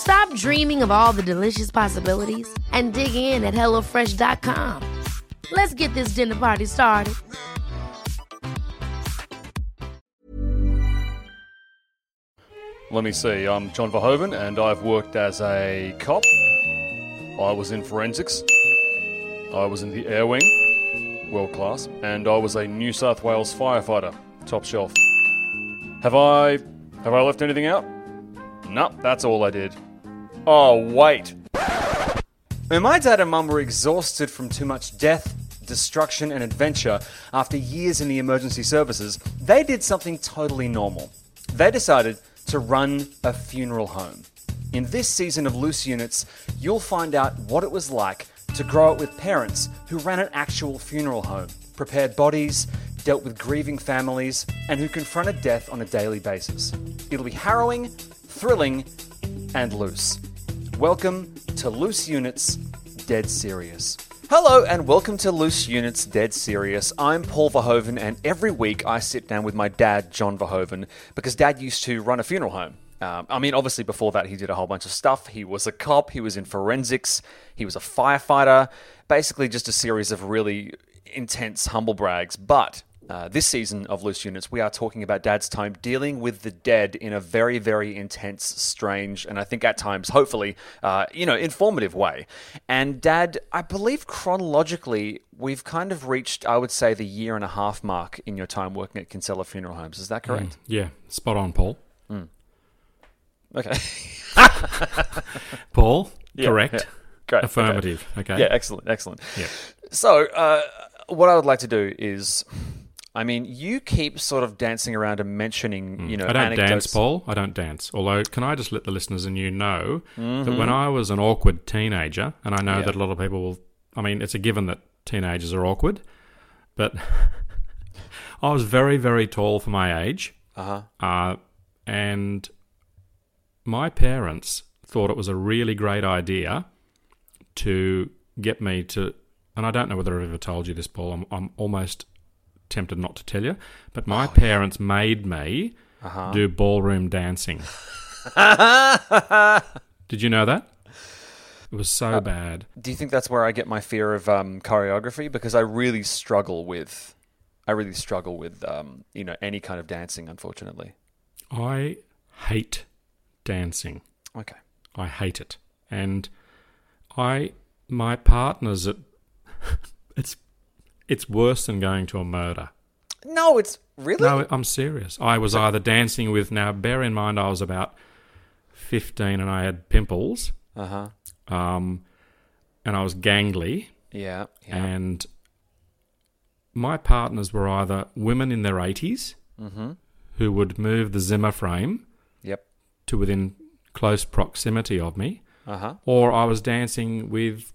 Stop dreaming of all the delicious possibilities and dig in at HelloFresh.com. Let's get this dinner party started. Let me see. I'm John Verhoeven, and I've worked as a cop. I was in forensics. I was in the air wing, world class, and I was a New South Wales firefighter, top shelf. Have I have I left anything out? Nope, that's all I did. Oh wait. When my dad and mum were exhausted from too much death, destruction, and adventure after years in the emergency services, they did something totally normal. They decided to run a funeral home. In this season of Loose Units, you'll find out what it was like to grow up with parents who ran an actual funeral home, prepared bodies, dealt with grieving families, and who confronted death on a daily basis. It'll be harrowing, thrilling, and loose. Welcome to Loose Units Dead Serious. Hello and welcome to Loose Units Dead Serious. I'm Paul Verhoeven, and every week I sit down with my dad, John Verhoeven, because dad used to run a funeral home. Um, I mean, obviously, before that, he did a whole bunch of stuff. He was a cop, he was in forensics, he was a firefighter, basically, just a series of really intense humble brags. But uh, this season of Loose Units, we are talking about Dad's time dealing with the dead in a very, very intense, strange, and I think at times, hopefully, uh, you know, informative way. And Dad, I believe chronologically, we've kind of reached, I would say, the year and a half mark in your time working at Kinsella Funeral Homes. Is that correct? Yeah, spot on, Paul. Okay. Paul, Yeah, correct. yeah. Great. okay. Affirmative. Okay. Yeah, excellent, excellent. Yeah. So, uh, what I would like to do is, I mean, you keep sort of dancing around and mentioning, you know, Mm. I don't anecdotes. dance, Paul. I don't dance. Although, can I just let the listeners and you know Mm-hmm. that when I was an awkward teenager, and I know Yeah. that a lot of people will, I mean, it's a given that teenagers are awkward, but I was very, very tall for my age. Uh-huh. Uh, and my parents thought it was a really great idea to get me to, and I don't know whether I've ever told you this, Paul. I'm, I'm almost tempted not to tell you, but my parents made me do ballroom dancing. Did you know that? It was so bad. Do you think that's where I get my fear of um, choreography? Because I really struggle with, I really struggle with, um, you know, any kind of dancing. Unfortunately. I hate dancing. Okay. I hate it. And I my partners it it's it's worse than going to a murder. No, it's really. No, I'm serious. I was either dancing with now bear in mind I was about 15 and I had pimples Uh huh. um and I was gangly Yeah. Yeah. and my partners were either women in their 80s Mm-hmm. who would move the Zimmer frame Yep. to within close proximity of me Uh huh. or I was dancing with.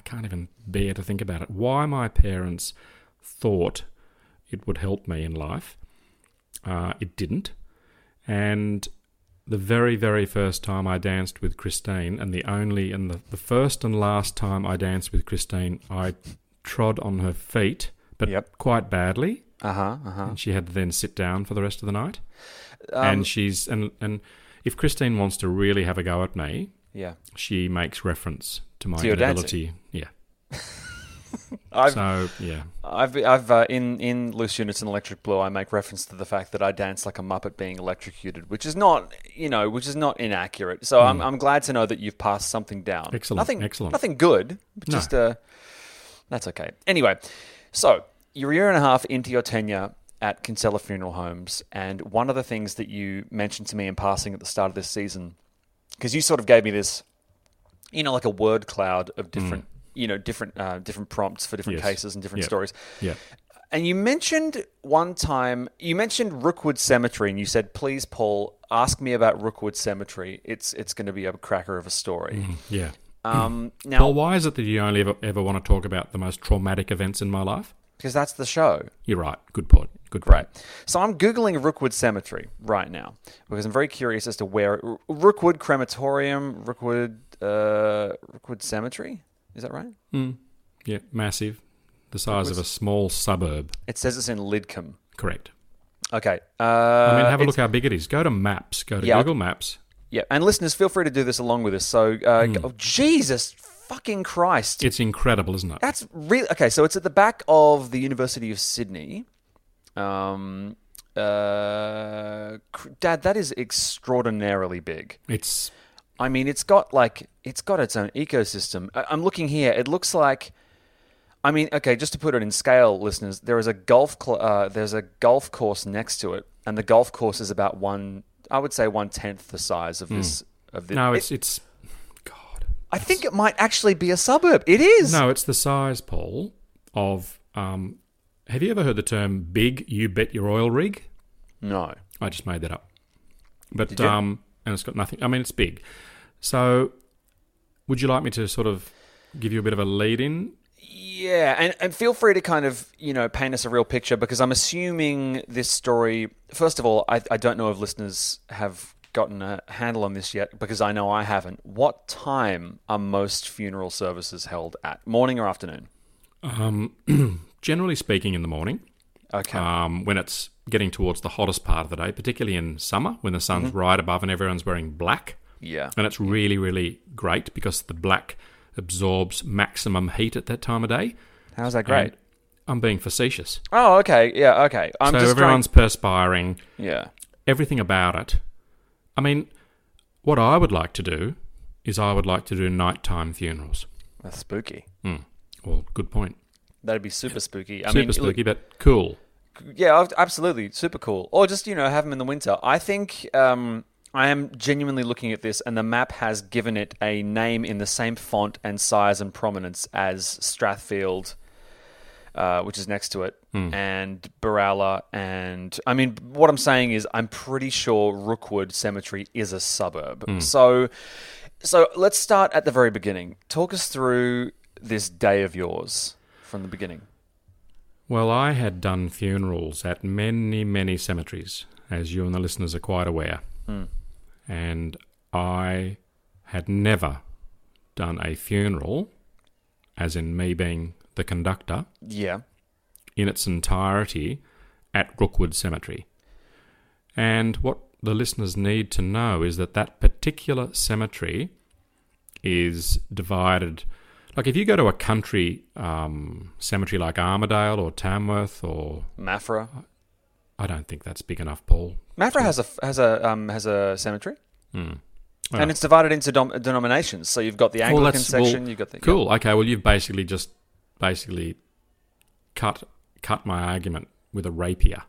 I can't even bear to think about it. Why my parents thought it would help me in life, uh, it didn't. And the very, very first time I danced with Christine, and the only and the, the first and last time I danced with Christine, I trod on her feet, but Yep. quite badly, Uh huh. Uh huh. and she had to then sit down for the rest of the night. Um, and she's and and if Christine wants to really have a go at me, yeah. she makes reference to my To your inability. Yeah. I've, so yeah, I've, I've uh, in in loose units and electric blue, I make reference to the fact that I dance like a muppet being electrocuted, which is not, you know, which is not inaccurate. So I'm, I'm glad to know that you've passed something down. Excellent, Nothing, excellent. Nothing good, but No. just uh, that's okay. Anyway, so you're a year and a half into your tenure at Kinsella Funeral Homes, and one of the things that you mentioned to me in passing at the start of this season, because you sort of gave me this, you know, like a word cloud of different, you know, different uh, different prompts for different. Yes. cases and different Yep. stories. yeah. And you mentioned one time, you mentioned Rookwood Cemetery, and you said, "Please, Paul, ask me about Rookwood Cemetery. It's it's going to be a cracker of a story." Yeah. Um, now, Paul, why is it that you only ever, ever want to talk about the most traumatic events in my life? because that's the show. You're right. Good point. Good point. Right. So I'm googling Rookwood Cemetery right now because I'm very curious as to where Rookwood Crematorium, Rookwood, uh, Rookwood Cemetery. Is that right? Mm. Yeah, massive. The size of a small suburb. It says it's in Lidcombe. Correct. Okay. Uh, I mean, have a it's- look how big it is. Go to Maps. Go to Yeah, Google Maps. Yeah, and listeners, feel free to do this along with us. So, uh, Hmm. oh, Jesus fucking Christ. It's incredible, isn't it? That's really okay. So it's at the back of the University of Sydney. Um, uh, Dad, that is extraordinarily big. It's I mean, it's got like it's got its own ecosystem. I- I'm looking here. It looks like. I mean, okay, just to put it in scale, listeners, there is a golf cl- uh, there's a golf course next to it, and the golf course is about one, I would say one tenth the size of this. Of. Hmm. no, It- it's it's. God. I think it might actually be a suburb. It is. No, it's the size, Paul, of. Um, have you ever heard the term "big you bet your oil rig"? No. I just made that up. But Did you? um, and it's got nothing. I mean, it's big. So, would you like me to sort of give you a bit of a lead in? Yeah, and, and feel free to kind of, you know, paint us a real picture because I'm assuming this story, first of all, I, I don't know if listeners have gotten a handle on this yet because I know I haven't. What time are most funeral services held at? Morning or afternoon? Um, generally speaking, in the morning, Okay. um, when it's getting towards the hottest part of the day, particularly in summer when the sun's Mm-hmm. right above and everyone's wearing black. yeah. And it's really, really great because the black absorbs maximum heat at that time of day. How's that great? And I'm being facetious. Oh, okay. Yeah, okay. I'm so just everyone's perspiring. Yeah. everything about it. I mean, what I would like to do is I would like to do nighttime funerals. That's spooky. Hmm. Well, good point. That'd be super spooky. I Super mean, look- spooky, but cool. Yeah, absolutely, super cool. Or just you know have them in the winter. I think um, I am genuinely looking at this, and the map has given it a name in the same font and size and prominence as Strathfield, uh, which is next to it, and Berala. And I mean, what I'm saying is, I'm pretty sure Rookwood Cemetery is a suburb. So, so let's start at the very beginning. Talk us through this day of yours from the beginning. Well, I had done funerals at many, many cemeteries, as you and the listeners are quite aware. Hmm. And I had never done a funeral, as in me being the conductor, Yeah. in its entirety at Rookwood Cemetery. And what the listeners need to know is that that particular cemetery is divided. Like if you go to a country um, cemetery like Armadale or Tamworth, or Maffra. I don't think that's big enough, Paul. Maffra has a has a um, has a cemetery, Well, and it's divided into dom- denominations. So you've got the Anglican well, section. you've got the Cool. Okay. Well, you've basically just basically cut cut my argument with a rapier.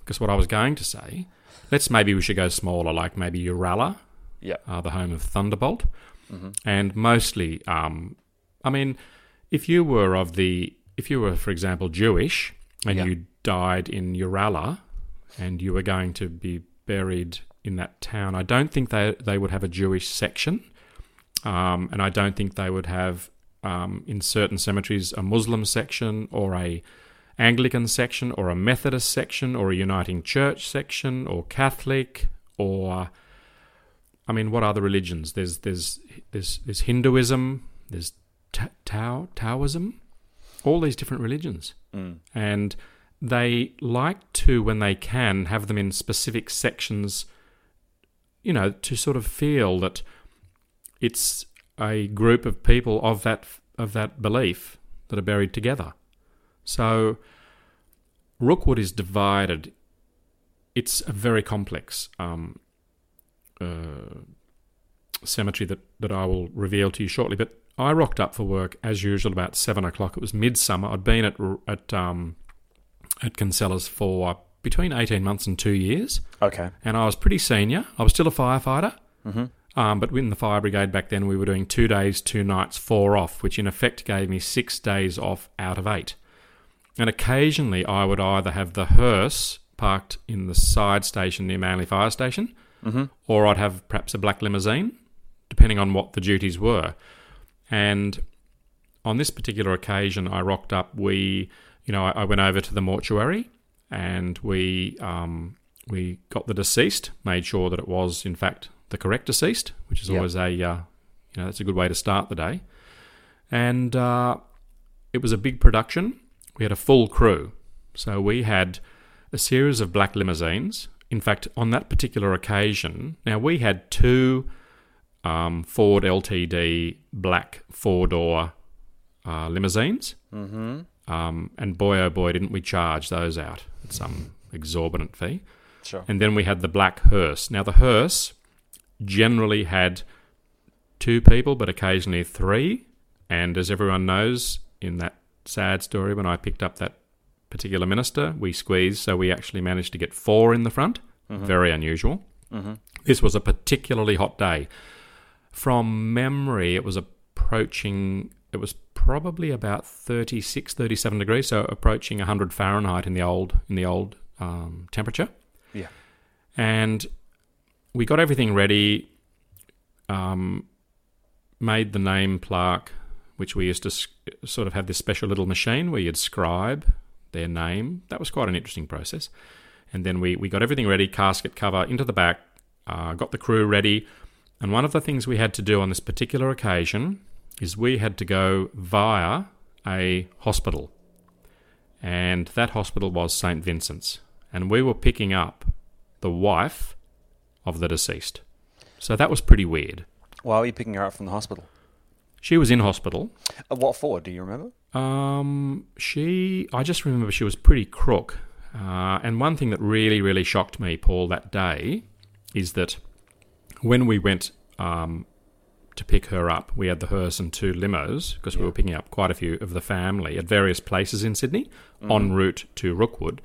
Because what I was going to say, let's maybe we should go smaller, like maybe Uralla, Yeah. uh, the home of Thunderbolt, and mostly, um, I mean, if you were of the, if you were, for example, Jewish, and Yeah. you died in Uralla and you were going to be buried in that town, I don't think they they would have a Jewish section, um, and I don't think they would have um, in certain cemeteries a Muslim section or a Anglican section or a Methodist section or a Uniting Church section or Catholic or I mean, what other religions? There's there's there's there's Hinduism, there's Ta- Tao Taoism, all these different religions, and they like to, when they can, have them in specific sections. You know, to sort of feel that it's a group of people of that of that belief that are buried together. So Rookwood is divided. It's a very complex um, uh, cemetery that, that I will reveal to you shortly. But I rocked up for work as usual about seven o'clock. It was midsummer. I'd been at at um, at Kinsellas for between eighteen months and two years, Okay. and I was pretty senior. I was still a firefighter, um, but in the fire brigade back then, we were doing two days, two nights, four off, which in effect gave me six days off out of eight. And occasionally, I would either have the hearse parked in the side station near Manly Fire Station, or I'd have perhaps a black limousine, depending on what the duties were. And on this particular occasion, I rocked up. We, you know, I, I went over to the mortuary, and we um, we got the deceased, made sure that it was in fact the correct deceased, which is Yep. always a uh, you know that's a good way to start the day. And uh, it was a big production. We had a full crew, so we had a series of black limousines. In fact, on that particular occasion, now we had two um, Ford LTD black four door uh, limousines. Mm-hmm. Um, and boy, oh boy, didn't we charge those out at some exorbitant fee. Sure. And then we had the black hearse. Now, the hearse generally had two people, but occasionally three. And as everyone knows, in that sad story, when I picked up that particular minister, we squeezed, so we actually managed to get four in the front. Very unusual. This was a particularly hot day. From memory, it was approaching, it was probably about 36, 37 degrees, so approaching 100 Fahrenheit in the old, in the old um, temperature Yeah. and we got everything ready. Um, made the name plaque, which we used to s- sort of have this special little machine where you'd scribe their name. That was quite an interesting process. And then we, we got everything ready, casket cover into the back, uh, got the crew ready. And one of the things we had to do on this particular occasion is we had to go via a hospital. And that hospital was St. Vincent's. And we were picking up the wife of the deceased. So that was pretty weird. Why were you picking her up from the hospital? She was in hospital. Uh, what for? Do you remember? Um, she, I just remember she was pretty crook. Uh, and one thing that really, really shocked me, Paul, that day is that when we went um, to pick her up, we had the hearse and two limos because we were picking up quite a few of the family at various places in Sydney en route to Rookwood.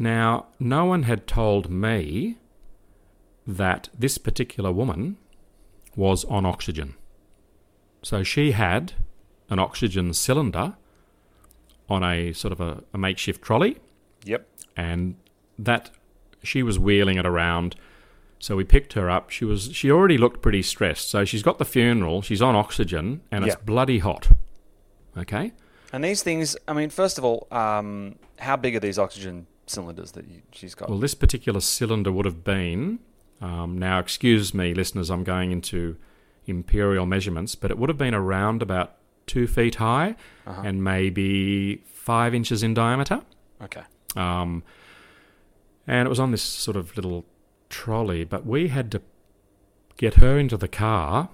Now, no one had told me that this particular woman was on oxygen. So she had an oxygen cylinder on a sort of a, a makeshift trolley, Yep. and that she was wheeling it around. So we picked her up. She was she already looked pretty stressed. So she's got the funeral. She's on oxygen, and it's Yeah. bloody hot. Okay. And these things, I mean, first of all, um, how big are these oxygen cylinders that you, she's got? Well, this particular cylinder would have been. Um, now, excuse me, listeners, I'm going into imperial measurements, but it would have been around about two feet high and maybe five inches in diameter. okay. Um, and it was on this sort of little trolley, but we had to get her into the car.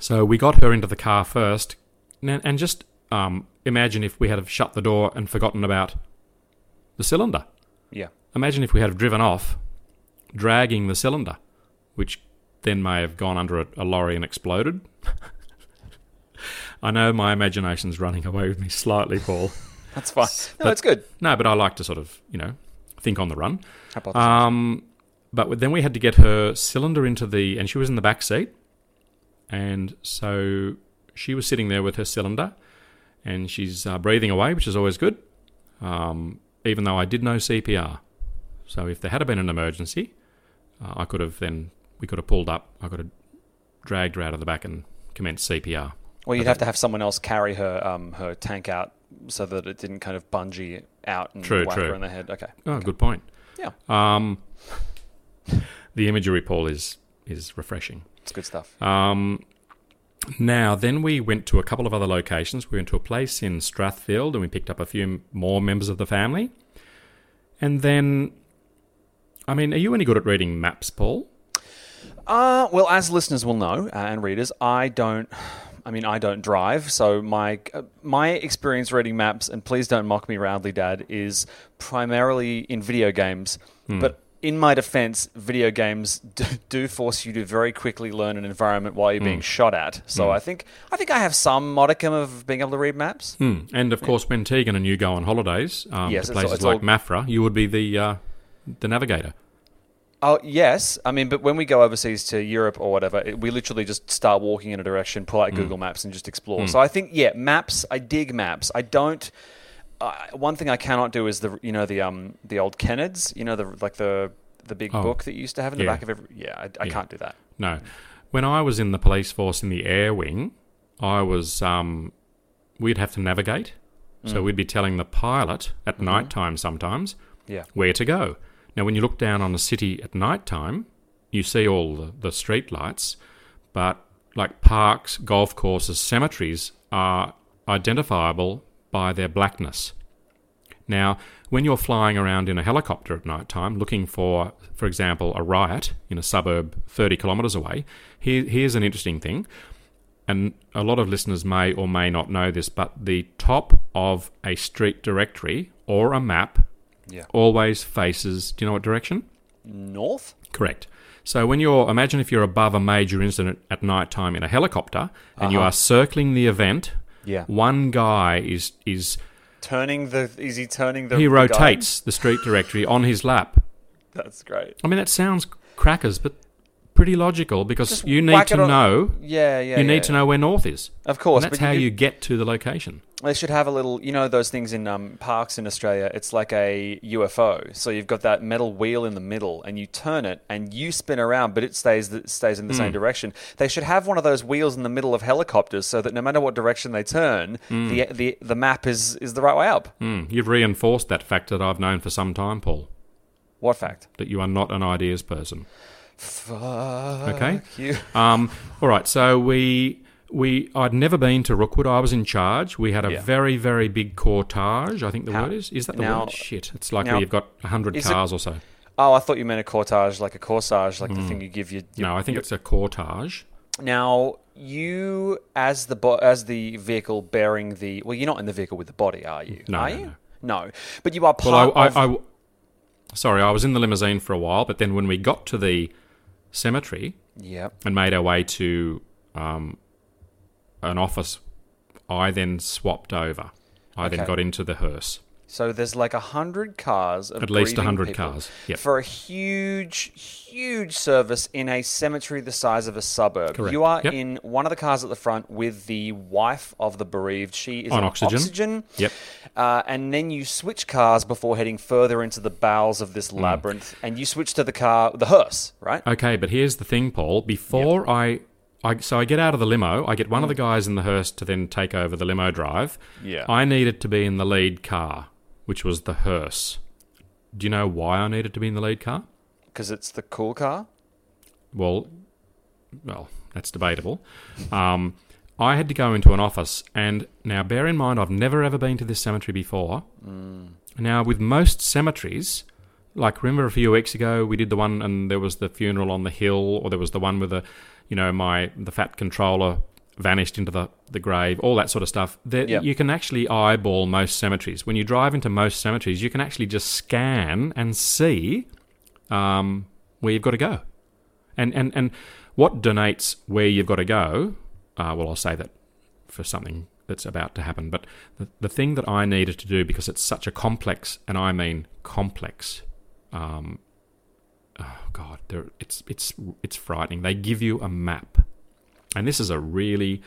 So we got her into the car first, and, and just um, imagine if we had have shut the door and forgotten about the cylinder. Yeah. Imagine if we had have driven off, dragging the cylinder, which then may have gone under a, a lorry and exploded. I know my imagination's running away with me slightly, Paul. That's fine. No, But- it's good. No, but I like to sort of, you know, think on the run. Hypothesis. Um, but then we had to get her cylinder into the, and she was in the back seat, and so she was sitting there with her cylinder, and she's uh, breathing away, which is always good. Um, even though I did know CPR, so if there had been an emergency, uh, I could have then we could have pulled up. I could have dragged her out of the back and commenced CPR. well, you'd have to have someone else carry her um, her tank out so that it didn't kind of bungee out and True, whack true. her in the head. Okay. Oh, good point. Yeah. Um, the imagery, Paul, is is refreshing. It's good stuff. Um, now, then we went to a couple of other locations. We went to a place in Strathfield and we picked up a few more members of the family. And then, I mean, are you any good at reading maps, Paul? Uh, well, as listeners will know uh, and readers, I don't. I mean, I don't drive, so my uh, my experience reading maps, and please don't mock me roundly, Dad, is primarily in video games. But in my defense, video games do, do force you to very quickly learn an environment while you're being shot at. So I think I think I have some modicum of being able to read maps. Hmm. And of course, when Tegan and you go on holidays um, Yes, to it's all- places it's like all- Maffra, you would be the uh, the navigator. Oh yes, I mean, but when we go overseas to Europe or whatever, it, we literally just start walking in a direction, pull out Google Maps, and just explore. So I think, yeah, maps. I dig maps. I don't. Uh, one thing I cannot do is the you know the um the old Kenneds, you know the like the the big Oh. book that you used to have in the Yeah. back of every. Yeah, I, I Yeah. can't do that. No. When I was in the police force in the air wing, I was um, we'd have to navigate. Mm. So we'd be telling the pilot at Mm-hmm. night time sometimes Yeah. where to go. Now, when you look down on the city at night time, you see all the, the street lights, but like parks, golf courses, cemeteries are identifiable by their blackness. Now, when you're flying around in a helicopter at night time looking for, for example, a riot in a suburb 30 kilometres away, here, here's an interesting thing. And a lot of listeners may or may not know this, but the top of a street directory or a map Yeah. always faces, do you know what direction? North. Correct. So when you're, imagine if you're above a major incident at night time in a helicopter and you Uh-huh. are circling the event, Yeah. one guy is, is Turning the. Is he turning the? he rotates the street directory on his lap. That's great. I mean, that sounds crackers, but pretty logical because Just you need to on- know. Yeah, yeah. you need yeah. to know where north is. Of course, and that's how you, you get to the location. They should have a little, you know, those things in um, parks in Australia. It's like a UFO. So you've got that metal wheel in the middle, and you turn it, and you spin around, but it stays it stays in the Hmm. same direction. They should have one of those wheels in the middle of helicopters, so that no matter what direction they turn, Hmm. the the the map is is the right way up. Mm, you've reinforced that fact that I've known for some time, Paul, What fact? that you are not an ideas person. Fuck Okay. you. Um, all right, so we we I'd never been to Rookwood. I was in charge. We had a Yeah. very very big cortege. I think the How- word is is that the now- word? Shit, it's like now- where you've got hundred is it- cars or so. Oh, I thought you meant a cortege, like a corsage, like the thing you give your. your. No, I think your- it's a cortege. Now, you as the bo- as the vehicle bearing the well, you're not in the vehicle with the body, are you? No, are no, you? No, but you are Well, I, of. I, I sorry, I was in the limousine for a while, but then when we got to the cemetery yeah. and made our way to um, an office, I then swapped over. I then got into the hearse. So there's like a hundred cars of At least a 100 cars, yep. for a huge, huge service in a cemetery the size of a suburb. Correct, You are yep. in one of the cars at the front with the wife of the bereaved. She is On on oxygen. oxygen. Yep. Uh, and then you switch cars before heading further into the bowels of this labyrinth, and you switch to the car, the hearse, right? Okay, but here's the thing, Paul. Before I, I, so I get out of the limo. I get one of the guys in the hearse to then take over the limo drive. Yeah. I needed to be in the lead car, which was the hearse. Do you know why I needed to be in the lead car? Because it's the cool car. Well, well, that's debatable. Um, I had to go into an office, and now bear in mind, I've never ever been to this cemetery before. Now, with most cemeteries, like remember a few weeks ago, we did the one, and there was the funeral on the hill, or there was the one with the, you know, my the fat controller vanished into the, the grave, all that sort of stuff. There, Yep. You can actually eyeball most cemeteries. When you drive into most cemeteries, you can actually just scan and see um, where you've got to go. And, and, and what donates where you've got to go, uh, well, I'll say that for something that's about to happen. But the, the thing that I needed to do, because it's such a complex, and I mean complex, um, oh God, it's, it's, it's frightening. They give you a map. And this is a really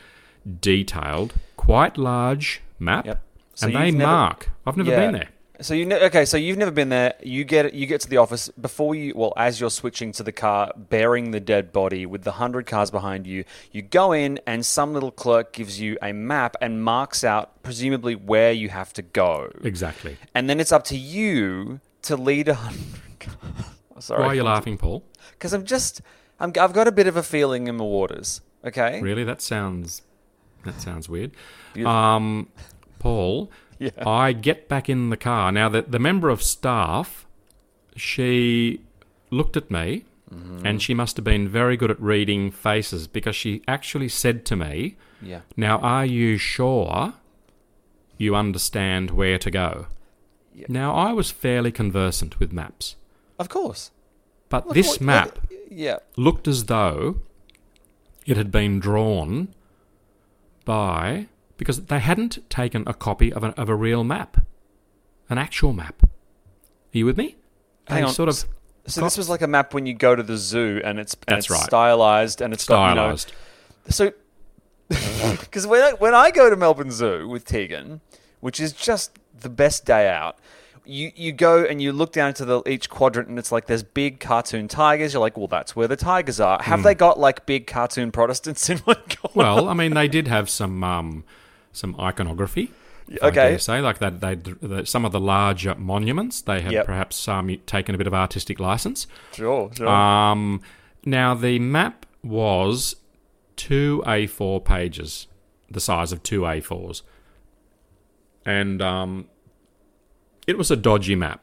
detailed, quite large map. Yep. So and they never- mark. I've never Yeah. been there. So you ne- okay? So you've never been there. You get you get to the office before you. Well, as you're switching to the car bearing the dead body with the hundred cars behind you, you go in and some little clerk gives you a map and marks out presumably where you have to go, Exactly. and then it's up to you to lead a hundred. cars. Sorry, Why are you laughing, Paul? Because I'm just I'm, I've got a bit of a feeling in the waters. Okay. Really? That sounds that sounds weird. Beautiful. Um, Paul, Yeah. I get back in the car. Now the the member of staff, she looked at me, Mm-hmm. and she must have been very good at reading faces because she actually said to me, Yeah. Now, are you sure you understand where to go? Yeah. Now, I was fairly conversant with maps, Of course. but Look, this what- map yeah. looked as though it had been drawn by because they hadn't taken a copy of a, of a real map, an actual map. Are you with me? Hang They on. Sort of So this was like a map when you go to the zoo, and it's and That's it's right. stylized, and it's got, you know, stylized. So, because when I, when I go to Melbourne Zoo with Tegan, which is just the best day out, you you go and you look down into the each quadrant, and it's like there's big cartoon tigers. You're like, well, that's where the tigers are. Have they got like big cartoon Protestants in one corner? Well, I mean, they did have some um, some iconography. Okay. say like that. They the, some of the larger monuments they had Yep. perhaps um, taken a bit of artistic license. sure, sure. Um, now the map was two A4 pages, the size of two A4s, and um, it was a dodgy map.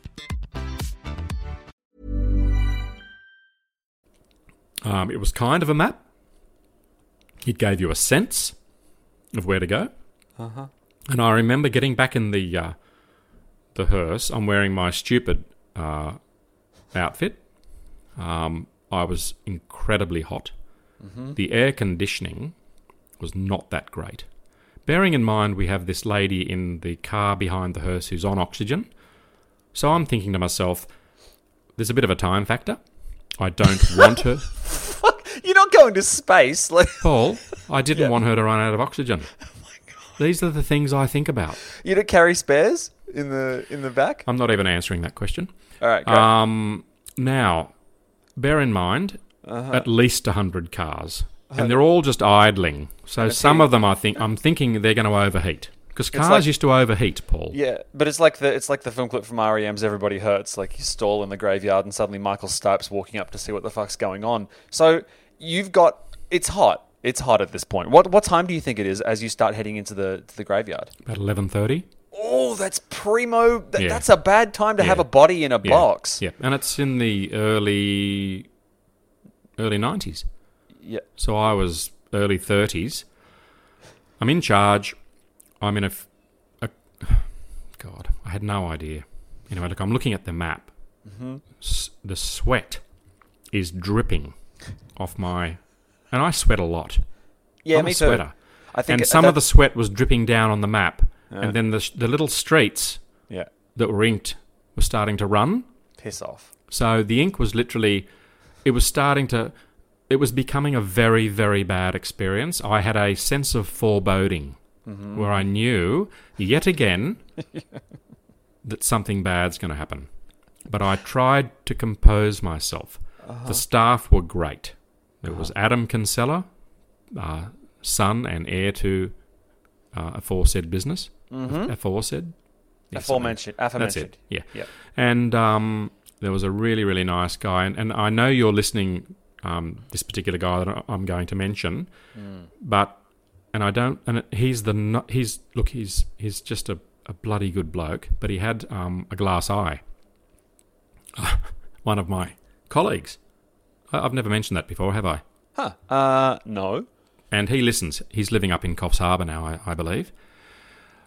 Um, it was kind of a map. It gave you a sense of where to go. Uh-huh. And I remember getting back in the uh, the hearse. I'm wearing my stupid uh, outfit. Um, I was incredibly hot. The air conditioning was not that great. Bearing in mind we have this lady in the car behind the hearse who's on oxygen. So I'm thinking to myself, there's a bit of a time factor. I don't want her. You're not going to space, like Paul, I didn't want her to run out of oxygen. These are the things I think about. you don't carry spares in the in the back. I'm not even answering that question. All right, great. Um, now, bear in mind, Uh-huh. at least 100 cars. And they're all just idling. So some of them, I think, I'm thinking they're going to overheat. Because cars like- used to overheat, Paul. Yeah, but it's like the it's like the film clip from REM's "Everybody Hurts." Like you stall in the graveyard, and suddenly Michael Stipe's walking up to see what the fuck's going on. So you've got it's hot. It's hot at this point. What what time do you think it is as you start heading into the to the graveyard? About 11.30. Oh, that's primo. Th- Yeah. That's a bad time to have a body in a Yeah. box. Yeah, and it's in the early early 90s. Yeah. So I was early 30s. I'm in charge. I'm in a, a- God, I had no idea. Anyway, look, I'm looking at the map. Mm-hmm. S- the sweat is dripping off my, and I sweat a lot. Yeah, I'm me a too. I think and it- some that- of the sweat was dripping down on the map, and then the the little streets Yeah. that were inked were starting to run. Piss off. So the ink was literally, it was starting to, it was becoming a very, very bad experience. I had a sense of foreboding where I knew yet again that something bad's going to happen. But I tried to compose myself. The staff were great. There was Adam Kinsella, uh, son and heir to uh, aforesaid business. Aforesaid? Yes, Aforementioned. That's Aforementioned. it. Yeah. Yep. And um, there was a really, really nice guy, and, and I know you're listening. Um, this particular guy that I'm going to mention, but and I don't. And he's the he's look he's he's just a, a bloody good bloke, but he had um, a glass eye. One of my colleagues. I- I've never mentioned that before, have I? Huh. Uh, no. and he listens. He's living up in Coffs Harbour now, I, I believe.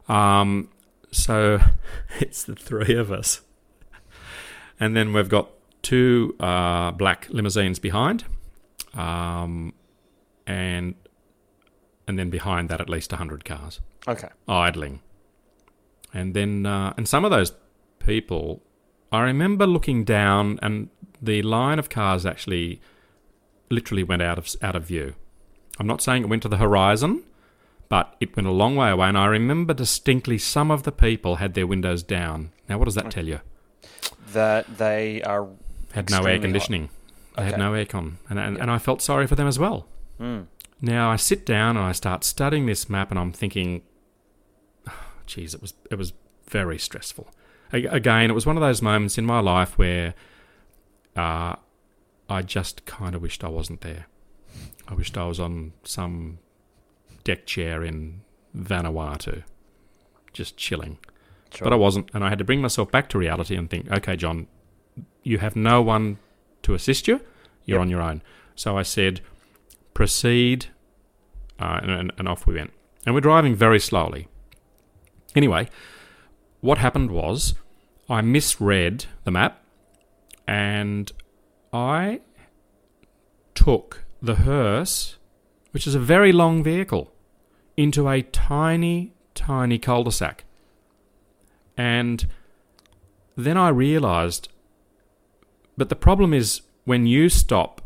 Um, so it's the three of us, and then we've got two uh, black limousines behind, um, and and then behind that at least hundred cars Okay. idling, and then uh, and some of those people, I remember looking down, and the line of cars actually literally went out of out of view. I'm not saying it went to the horizon, but it went a long way away, and I remember distinctly some of the people had their windows down. Now, what does that tell you? That they are. Had no air extremely hot. conditioning. They had no aircon, and and, and I felt sorry for them as well. Now I sit down and I start studying this map, and I'm thinking, geez, it was it was very stressful. Again, it was one of those moments in my life where uh, I just kind of wished I wasn't there. I wished I was on some deck chair in Vanuatu, just chilling. Sure. But I wasn't, and I had to bring myself back to reality and think, okay, John, you have no one to assist you. You're Yep. on your own. So I said, proceed, uh, and, and, off we went. And we're driving very slowly. Anyway, what happened was I misread the map and I took the hearse, which is a very long vehicle, into a tiny, tiny cul de sac. And then I realized, but the problem is when you stop,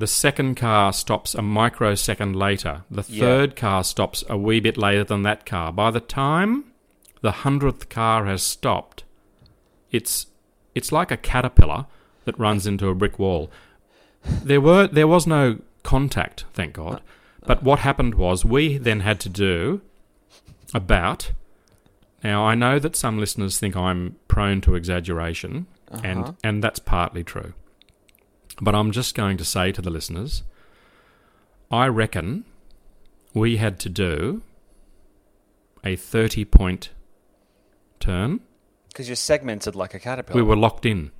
the second car stops a microsecond later. The Yeah. third car stops a wee bit later than that car. By the time the hundredth car has stopped, it's it's like a caterpillar that runs into a brick wall. There were there was no contact, thank God. Uh, but what happened was we then had to do about now I know that some listeners think I'm prone to exaggeration and uh-huh. and that's partly true. But I'm just going to say to the listeners I reckon we had to do a 30 point turn Because you're segmented like a caterpillar. we were locked in.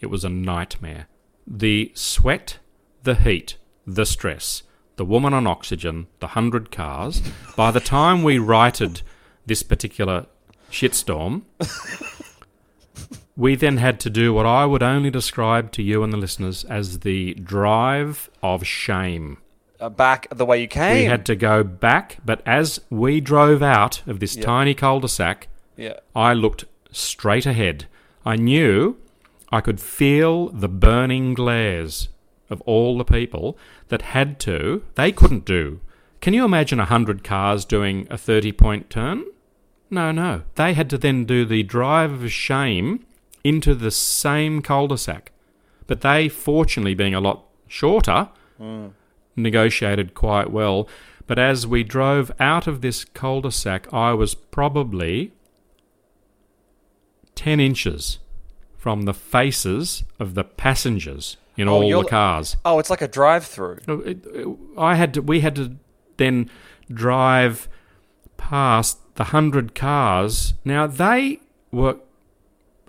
It was a nightmare. The sweat, the heat, the stress, the woman on oxygen, the hundred cars. By the time we righted this particular shitstorm, we then had to do what I would only describe to you and the listeners as the drive of shame. Uh, back the way you came. We had to go back, but as we drove out of this Yep. tiny cul de sac, Yeah. I looked straight ahead. I knew I could feel the burning glares of all the people that had to, they couldn't do. Can you imagine a hundred cars doing a 30 point turn? No, no. They had to then do the drive of shame into the same cul de sac. But they, fortunately, being a lot shorter, hmm. negotiated quite well. But as we drove out of this cul de sac, I was probably 10 inches from the faces of the passengers in Oh, all the cars. Oh, it's like a drive-through. No, it- it- I had to, we had to then drive past the hundred cars. Now they were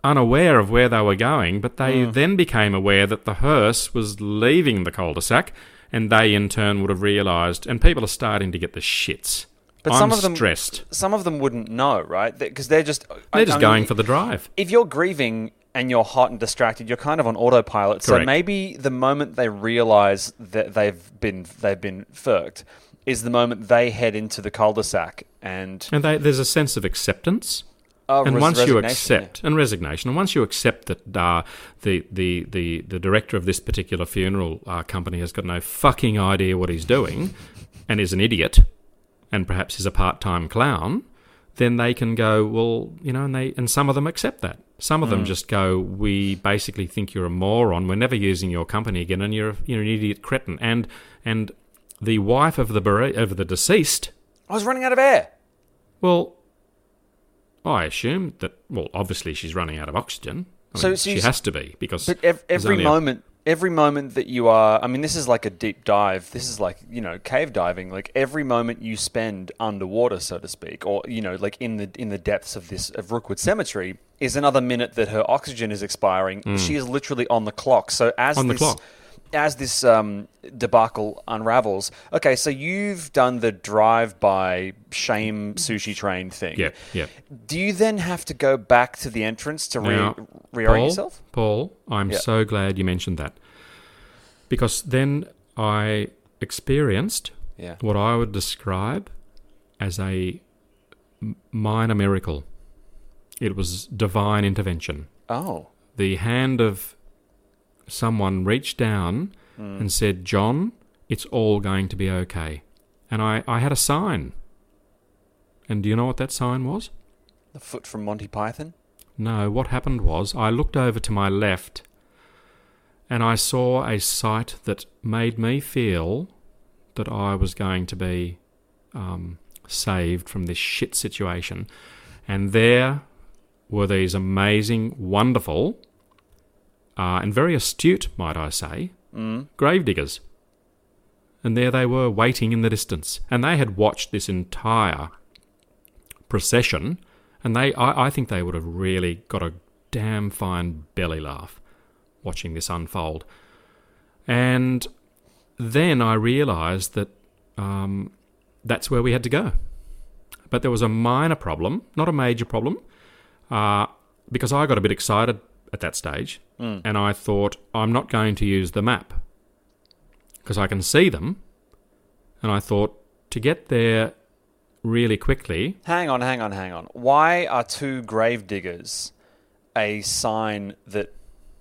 unaware of where they were going, but they Hmm. then became aware that the hearse was leaving the cul-de-sac, and they in turn would have realised. And people are starting to get the shits. But I'm some of them stressed. Some of them wouldn't know, right? Because they're just They're just going for the drive. If you're grieving and you're hot and distracted, you're kind of on autopilot. So maybe the moment they realise that they've been they've been furked is the moment they head into the cul-de-sac and And they, there's a sense of acceptance. Oh, and res- once you accept and resignation, and once you accept that uh, the, the the the director of this particular funeral uh, company has got no fucking idea what he's doing, and is an idiot, and perhaps is a part-time clown, then they can go well, you know, and they and some of them accept that. Some of them Hmm. just go, we basically think you're a moron. We're never using your company again, and you're a, you're an idiot cretin. And and the wife of the bere- of the deceased I was running out of air. well, I assume that. Well, obviously she's running out of oxygen. I So- mean, she has to be because But ev- every only a- moment, every moment that you are, I mean, this is like a deep dive. This is like you know cave diving. Like every moment you spend underwater, so to speak, or you know, like in the in the depths of this of Rookwood Cemetery, is another minute that her oxygen is expiring. Mm. She is literally on the clock. So as. On the this, clock. As this um, debacle unravels, okay, so you've done the drive-by shame sushi train thing. Yeah, yeah. Do you then have to go back to the entrance to re- Now, reorient Paul, yourself? Paul, I'm Yeah. so glad you mentioned that because then I experienced Yeah. what I would describe as a minor miracle. It was divine intervention. Oh. the hand of someone reached down and said, John, it's all going to be okay. And I, I had a sign. And do you know what that sign was? The foot from Monty Python? No, what happened was I looked over to my left and I saw a sight that made me feel that I was going to be um, saved from this shit situation. And there were these amazing, wonderful, uh, and very astute, might I say, gravediggers. And there they were, waiting in the distance. And they had watched this entire procession, and they, I, I think they would have really got a damn fine belly laugh watching this unfold. And then I realised that um, that's where we had to go. But there was a minor problem, not a major problem, uh, because I got a bit excited at that stage, Mm. and I thought I'm not going to use the map because I can see them, and I thought to get there really quickly. Hang on, hang on, hang on. Why are two grave diggers a sign that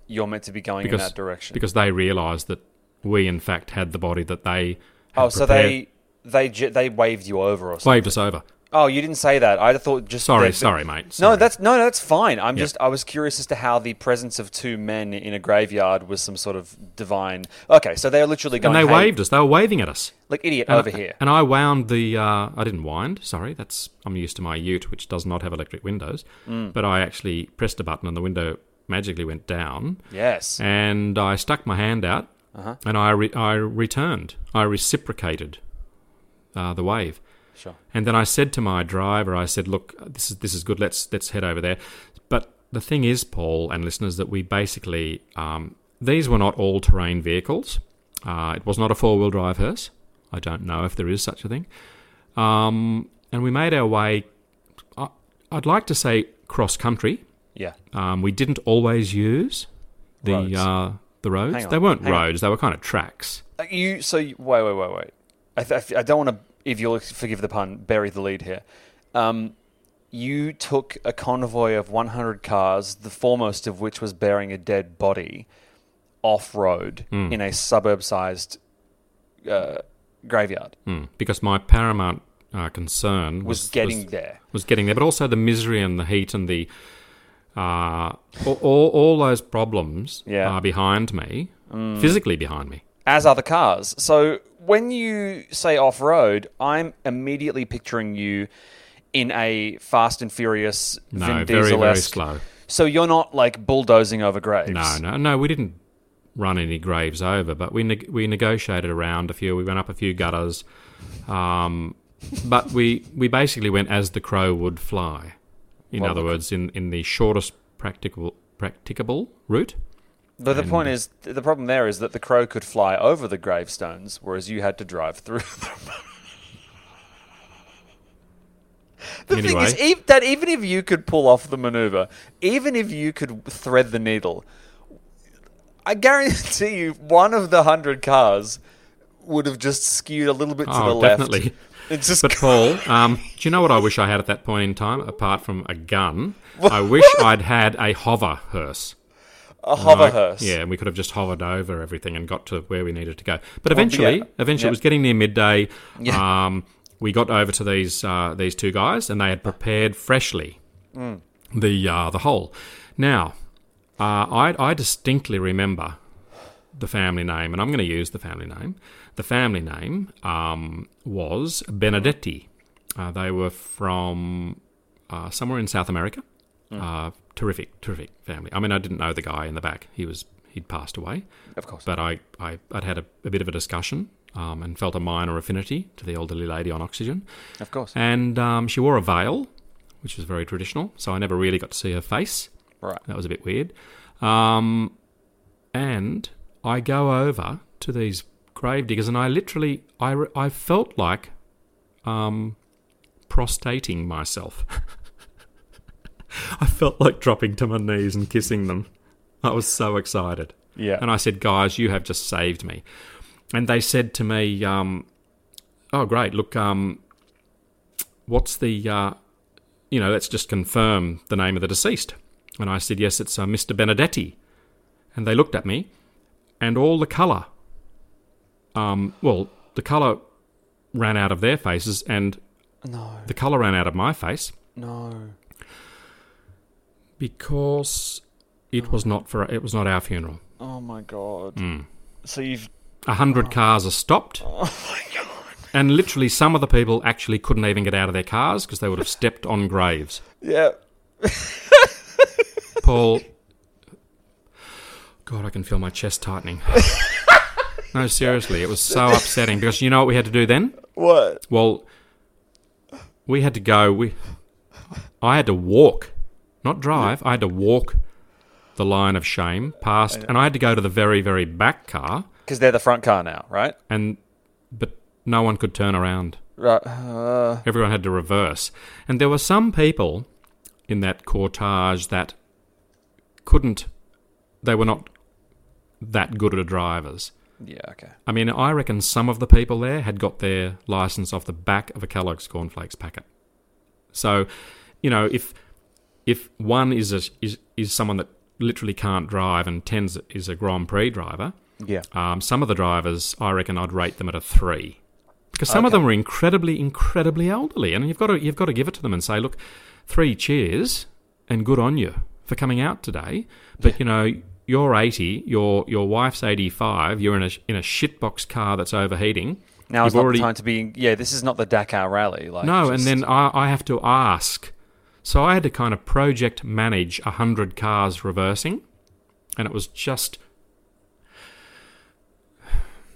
you're meant to be going because in that direction? because they realised that we in fact had the body that they had oh, so they they they waved you over or something. waved us over. Oh, you didn't say that. I thought just Sorry, that- sorry, mate. No, that's no, that's fine. I'm Yeah. just I was curious as to how the presence of two men in a graveyard was some sort of divine. Okay, so they're literally going. and they "Hey," waved us. They were waving at us. like idiot And- over here. And I wound the. Uh, I didn't wind. Sorry, that's. I'm used to my Ute, which does not have electric windows. Mm. But I actually pressed a button, and the window magically went down. Yes. And I stuck my hand out, Uh-huh. and I re- I returned. I reciprocated uh, the wave. Sure. And then I said to my driver, I said, "Look, this is this is good. Let's let's head over there." But the thing is, Paul and listeners, that we basically um, these were not all-terrain vehicles. Uh, it was not a four-wheel drive hearse. I don't know if there is such a thing. Um, and we made our way. I, I'd like to say cross-country. Yeah. Um, we didn't always use the Roads. uh, the roads. They weren't hang on. roads. They were kind of tracks. Uh, You so you, wait wait wait wait. I, th- I don't want to, if you'll forgive the pun, bury the lead here. Um, you took a convoy of 100 cars, the foremost of which was bearing a dead body, off road Hmm. in a suburb-sized uh, graveyard. Mm, because my paramount uh, concern Was was, getting was- there. was getting there, but also the misery and the heat and the uh, all, all, all those problems Yeah. are behind me, physically behind me. As are the cars. So when you say off road, I'm immediately picturing you in a Fast and Furious No, Vin very Diesel very slow. So you're not like bulldozing over graves. No, no, no. We didn't run any graves over, but we neg- we negotiated around a few. We went up a few gutters, um, but we we basically went as the crow would fly. In Well, other the- words, in, in the shortest practicable practicable route. But the point is, the problem there is that the crow could fly over the gravestones, whereas you had to drive through them. the thing is, Anyway. ev- that even if you could pull off the maneuver, even if you could thread the needle, I guarantee you, one of the hundred cars would have just skewed a little bit to the oh, left. definitely. It's just But Paul, um, do you know what I wish I had at that point in time, apart from a gun? I wish I'd had a hover hearse. A hover hearse. Yeah, and we could have just hovered over everything and got to where we needed to go. But eventually, yeah. eventually, Yeah. it was getting near midday. Yeah. Um, we got over to these uh, these two guys, and they had prepared freshly Mm. the uh, the hole. Now, uh, I I distinctly remember the family name, and I'm going to use the family name. The family name um, was Benedetti. Uh, they were from uh, somewhere in South America. Uh, terrific, terrific family. I mean, I didn't know the guy in the back. He was he'd passed away, Of course. but I, I I'd had a, a bit of a discussion um, and felt a minor affinity to the elderly lady on oxygen. Of course. And um, she wore a veil, which was very traditional, so I never really got to see her face. Right. That was a bit weird. Um, and I go over to these grave diggers, and I literally, I, I felt like um, prostrating myself. I felt like dropping to my knees and kissing them. I was so excited. Yeah. And I said, guys, you have just saved me. And they said to me, um, oh, great, look, um, what's the, uh, you know, let's just confirm the name of the deceased. And I said, yes, it's uh, Mr. Benedetti. And they looked at me, and all the colour, um, well, the colour ran out of their faces, and no. the colour ran out of my face No. Because it was not for it was not our funeral. Oh my god. Hmm. So you've. A hundred cars are stopped. Oh my god. And literally, some of the people actually couldn't even get out of their cars because they would have stepped on graves. Yeah. Paul, God, I can feel my chest tightening. no, seriously, it was so upsetting because you know what we had to do then? What? Well, we had to go. We, I had to walk, not drive. I had to walk the line of shame past, and I had to go to the very, very back car, Because they're the front car now, right? and but no one could turn around. Right. Uh, Everyone had to reverse. And there were some people in that cortege that couldn't, they were not that good at drivers. yeah. Okay. I mean, I reckon some of the people there had got their license off the back of a Kellogg's cornflakes packet. So, you know, if if one is a, is is someone that literally can't drive and tens is a Grand Prix driver, Yeah. um, some of the drivers, I reckon, I'd rate them at a three, because some of them are incredibly, incredibly elderly, and you've got to you've got to give it to them and say, look, three cheers and good on you for coming out today, but you know. You're 80. Your your wife's 85. You're in a in a shitbox car that's overheating. Now is not already- the time to be. Yeah. This is not the Dakar Rally. Like. no, and then I, I have to ask. So I had to kind of project manage a hundred cars reversing, and it was just,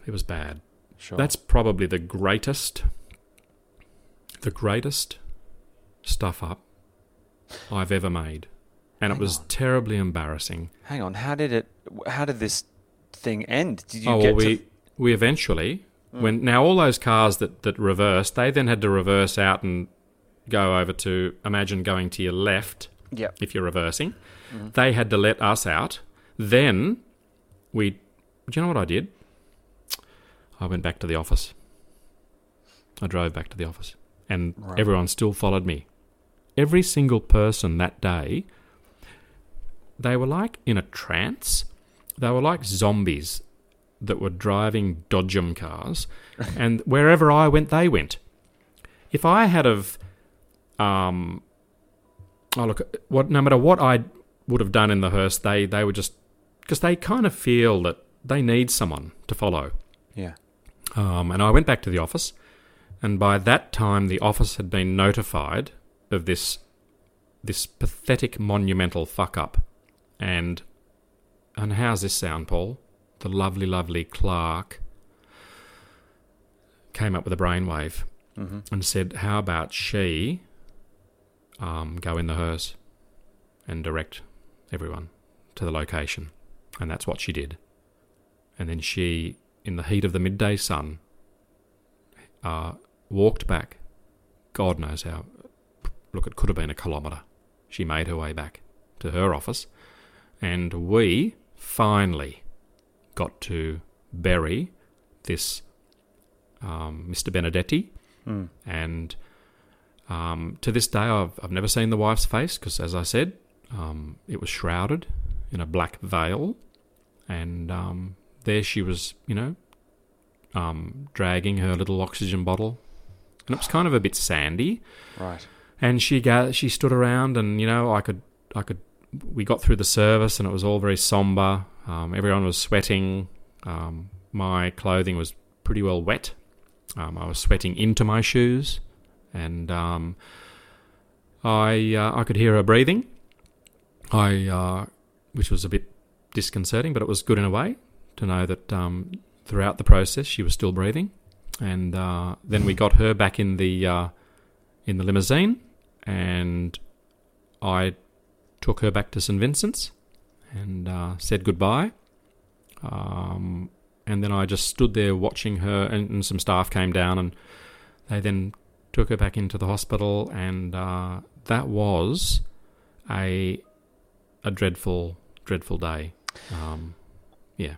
it was bad. Sure. That's probably the greatest, the greatest stuff up I've ever made, and it was on. terribly embarrassing. Hang on. How did it? How did this thing end? Did you oh get well, we to? We eventually hmm. when now all those cars that that reversed, they then had to reverse out and go over to imagine going to your left Yeah. if you're reversing. Mm-hmm. They had to let us out. Then we, do you know what I did? I went back to the office. I drove back to the office, and Right. everyone still followed me. Every single person that day, they were like in a trance. They were like zombies that were driving Dodgem cars, and wherever I went, they went. If I had of, um, oh look, what no matter what I would have done in the hearse, they they were just because they kind of feel that they need someone to follow. Yeah. Um, and I went back to the office, and by that time, the office had been notified of this this pathetic, monumental fuck up. And and how's this sound, Paul? The lovely, lovely Clark came up with a brainwave Mm-hmm. and said, "How about she um, go in the hearse and direct everyone to the location?" And that's what she did. And then she, in the heat of the midday sun, uh, walked back. God knows how. Look, it could have been a kilometre. She made her way back to her office, and we finally got to bury this um, Mr. Benedetti And um, to this day, I've, I've never seen the wife's face because, as I said, um, it was shrouded in a black veil. And um, there she was, you know, um, dragging her little oxygen bottle. And it was kind of a bit sandy. Right. And she ga- she stood around, and you know, I could I could we got through the service, and it was all very somber. Um, everyone was sweating. Um, my clothing was pretty well wet. Um, I was sweating into my shoes, and um, I uh, I could hear her breathing. I uh, which was a bit disconcerting, but it was good in a way to know that um, throughout the process she was still breathing. And uh, then we got her back in the uh, in the limousine, and I took her back to St Vincent's and uh, said goodbye. Um, and then I just stood there watching her, and, and, some staff came down, and they then took her back into the hospital, and uh, that was a a dreadful, dreadful day. Um, yeah.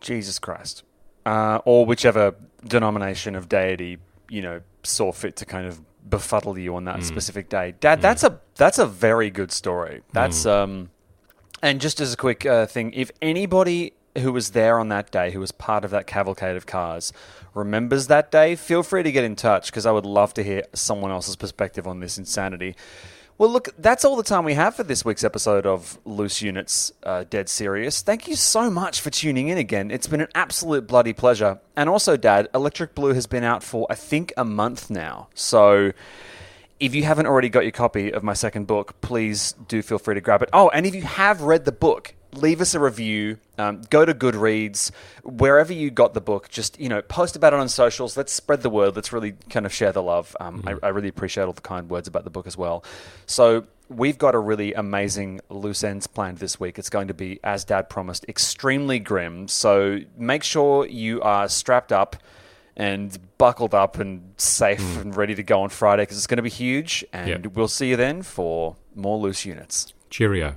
Jesus Christ. Uh, or whichever denomination of deity, you know, saw fit to kind of befuddle you on that Mm. specific day. Dad, that's a that's a very good story. That's um and just as a quick uh, thing, if anybody who was there on that day, who was part of that cavalcade of cars, remembers that day, feel free to get in touch because I would love to hear someone else's perspective on this insanity. Well, look, that's all the time we have for this week's episode of Loose Units uh, Dead Serious. Thank you so much for tuning in again. It's been an absolute bloody pleasure. And also, Dad, Electric Blue has been out for, I think, a month now. So if you haven't already got your copy of my second book, please do feel free to grab it. Oh, and if you have read the book, leave us a review. Um, go to Goodreads, wherever you got the book. Just you know, post about it on socials. Let's spread the word. Let's really kind of share the love. Um, I, I really appreciate all the kind words about the book as well. So we've got a really amazing loose ends planned this week. It's going to be, as Dad promised, extremely grim. So make sure you are strapped up and buckled up and safe and ready to go on Friday because it's going to be huge. And Yep. we'll see you then for more loose units. Cheerio.